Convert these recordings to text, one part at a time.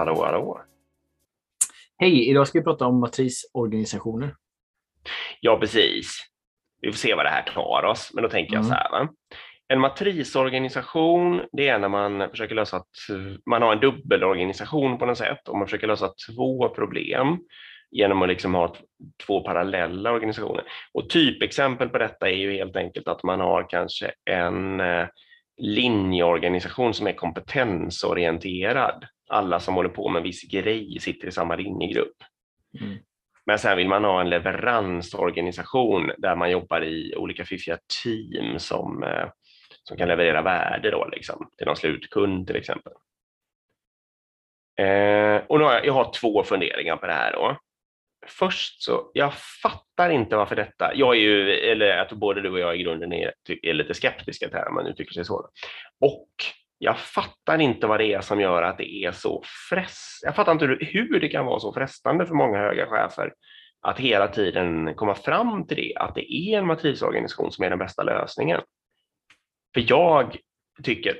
hallå, hallå. Hej, idag ska vi prata om matrisorganisationer. Ja, precis. Vi får se vad det här tar oss, men då tänker jag så här. Va? En matrisorganisation, det är när man försöker lösa att man har en dubbelorganisation på något sätt och man försöker lösa två problem genom att liksom ha två parallella organisationer. Och typexempel på detta är ju helt enkelt att man har kanske en eh, linjeorganisation som är kompetensorienterad. Alla som håller på med en viss grej sitter i samma linjegrupp. Mm. Men sen vill man ha en leveransorganisation där man jobbar i olika fiffiga team som, eh, som kan leverera värde då, liksom, till någon slutkund till exempel. Eh, och nu har jag, jag har två funderingar på det här. Då först så, jag fattar inte varför detta, jag är ju, eller att både du och jag i grunden är, är lite skeptiska till det här, om man uttrycker sig så. Och jag fattar inte vad det är som gör att det är så frest. Jag fattar inte hur det kan vara så frestande för många höga chefer att hela tiden komma fram till det, att det är en matrisorganisation som är den bästa lösningen. För jag tycker,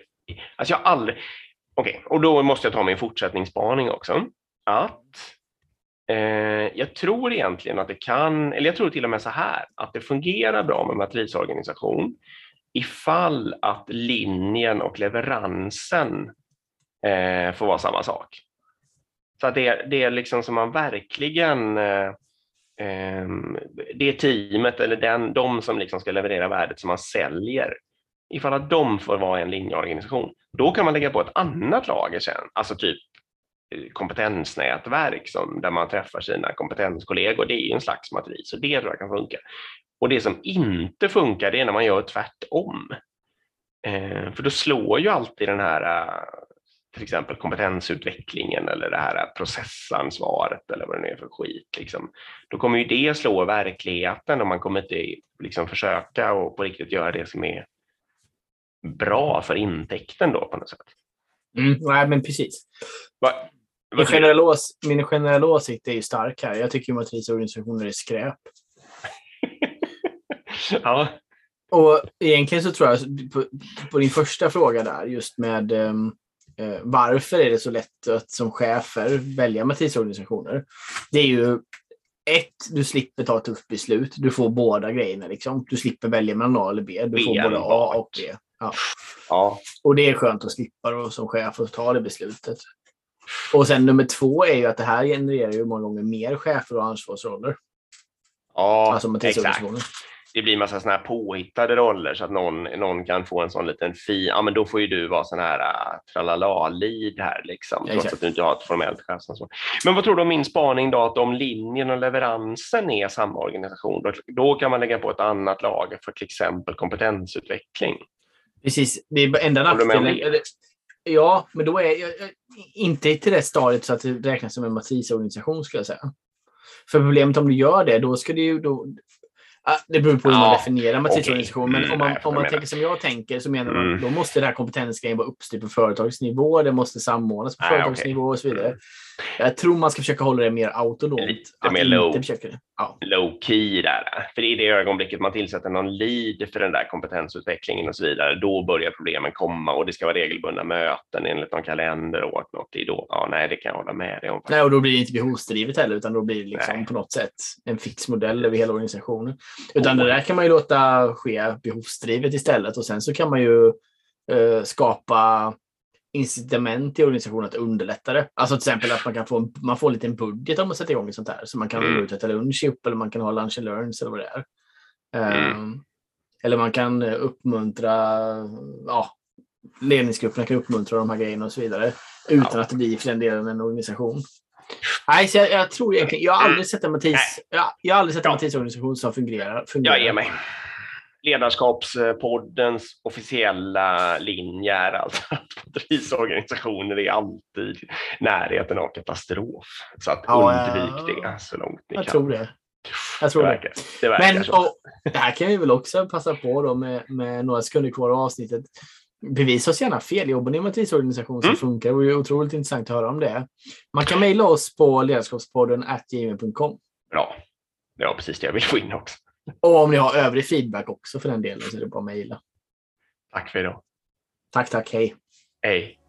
alltså jag har aldrig, okej, okay, och då måste jag ta min fortsättningsspaning också, att Eh, jag tror egentligen att det kan, eller jag tror till och med så här, att det fungerar bra med matrisorganisation ifall att linjen och leveransen eh, får vara samma sak. Så att det, det är liksom som man verkligen eh, ehm, det teamet eller den, de som liksom ska leverera värdet som man säljer, ifall att de får vara en linjeorganisation, då kan man lägga på ett annat lager sen, alltså typ eh, kompetensnätverk som, där man träffar sina kompetenskollegor. Det är en slags matris och det tror jag kan funka. Och det som inte funkar det är när man gör tvärtom. Eh, för då slår ju alltid den här eh, till exempel kompetensutvecklingen eller det här processansvaret eller vad det nu är för skit. Liksom. Då kommer ju det slå verkligheten och man kommer inte liksom försöka och på riktigt göra det som är bra för intäkten då på något sätt. Mm, nej, men precis. Va? Min generella, min generella åsikt är ju stark här. Jag tycker matrisorganisationer är skräp. ja. Och egentligen så tror jag på, på din första fråga där, just med um, uh, varför är det så lätt att som chefer välja matrisorganisationer? Det är ju ett, du slipper ta ett tufft beslut. Du får båda grejerna. Liksom. Du slipper välja mellan A eller B. Du B får både A och B. Ja. ja. Och det är skönt att slippa då, som chef att ta det beslutet. Och sen nummer två är ju att det här genererar ju många gånger mer chefer och ansvarsroller. Ja, alltså exakt. Det blir massa sådana här påhittade roller så att någon, någon kan få en sån liten fin, ja men då får ju du vara sån här uh, tralala-lead här liksom, trots exakt. att du inte har ett formellt chefsansvar. Men vad tror du om min spaning då, att om linjen och leveransen är samma organisation, då, då kan man lägga på ett annat lager för till exempel kompetensutveckling. Precis, det är enda nackdelen. Ja, men då är jag inte till det stadiet så att det räknas som en matrisorganisation skulle jag säga. För problemet om du gör det, då ska det ju... Då, det beror på hur ja, man definierar matrisorganisation. Okay. Men mm, om man, om man tänker som jag tänker så menar man mm. då måste det här kompetensgrejen vara uppstyrt på företagsnivå. Det måste samordnas på ah, företagsnivå och så vidare. Jag tror man ska försöka hålla det mer autonomt. Lite mer low, försöka, ja. low key där. För i det ögonblicket man tillsätter någon lead för den där kompetensutvecklingen och så vidare, då börjar problemen komma och det ska vara regelbundna möten enligt någon kalender och något. I då, ja, nej, det kan jag hålla med dig om. Nej, och då blir det inte behovsdrivet heller, utan då blir det liksom på något sätt en fix modell över hela organisationen. Utan oh. det där kan man ju låta ske behovsdrivet istället och sen så kan man ju uh, skapa incitament i organisationen att underlätta det. Alltså till exempel att man kan få, man får en liten budget om man sätter igång sånt här. Så man kan mm. äta lunch ihop eller man kan ha lunch and learns eller vad det är. Mm. Um, eller man kan uppmuntra, ja, ledningsgrupperna kan uppmuntra de här grejerna och så vidare. Utan ja. att det blir för den delen en organisation. Nej, så jag, jag tror egentligen, jag har aldrig sett en Mattis, jag, jag har aldrig sett en ja. Mattis-organisation som fungerar. fungerar. Jag ger mig ledarskapspoddens officiella linje är alltså att polisorganisationer är alltid närheten av katastrof. Så att ja, undvik det så långt ni jag kan. Tror det. Jag tror det. Verkar, det. verkar Men och, det här kan vi väl också passa på då med, med några sekunder kvar av avsnittet. Bevisa oss gärna fel. Jobbar ni med en matrisorganisation som mm. funkar? Det vore otroligt intressant att höra om det. Man kan mejla oss på ledarskapspodden gmail.com. Bra. Ja, precis det jag vill få in också. Och om ni har övrig feedback också för den delen så är det bara att mejla. Tack för idag. Tack, tack. Hej. Hej.